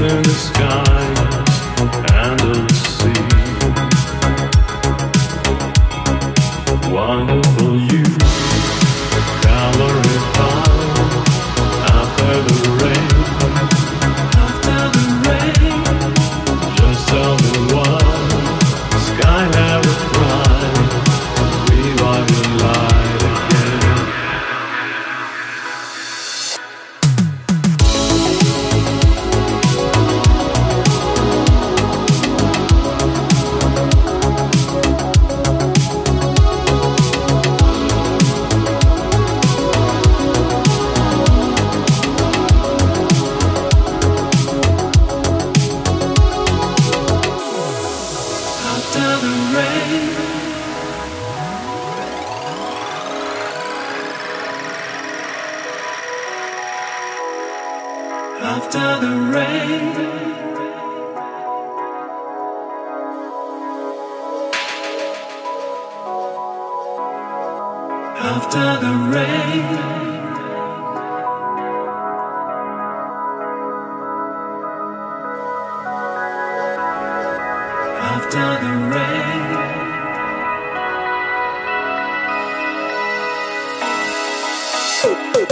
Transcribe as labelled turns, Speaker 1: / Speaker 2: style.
Speaker 1: in the sky and the after the rain. After the rain, after the rain. Oh, oh.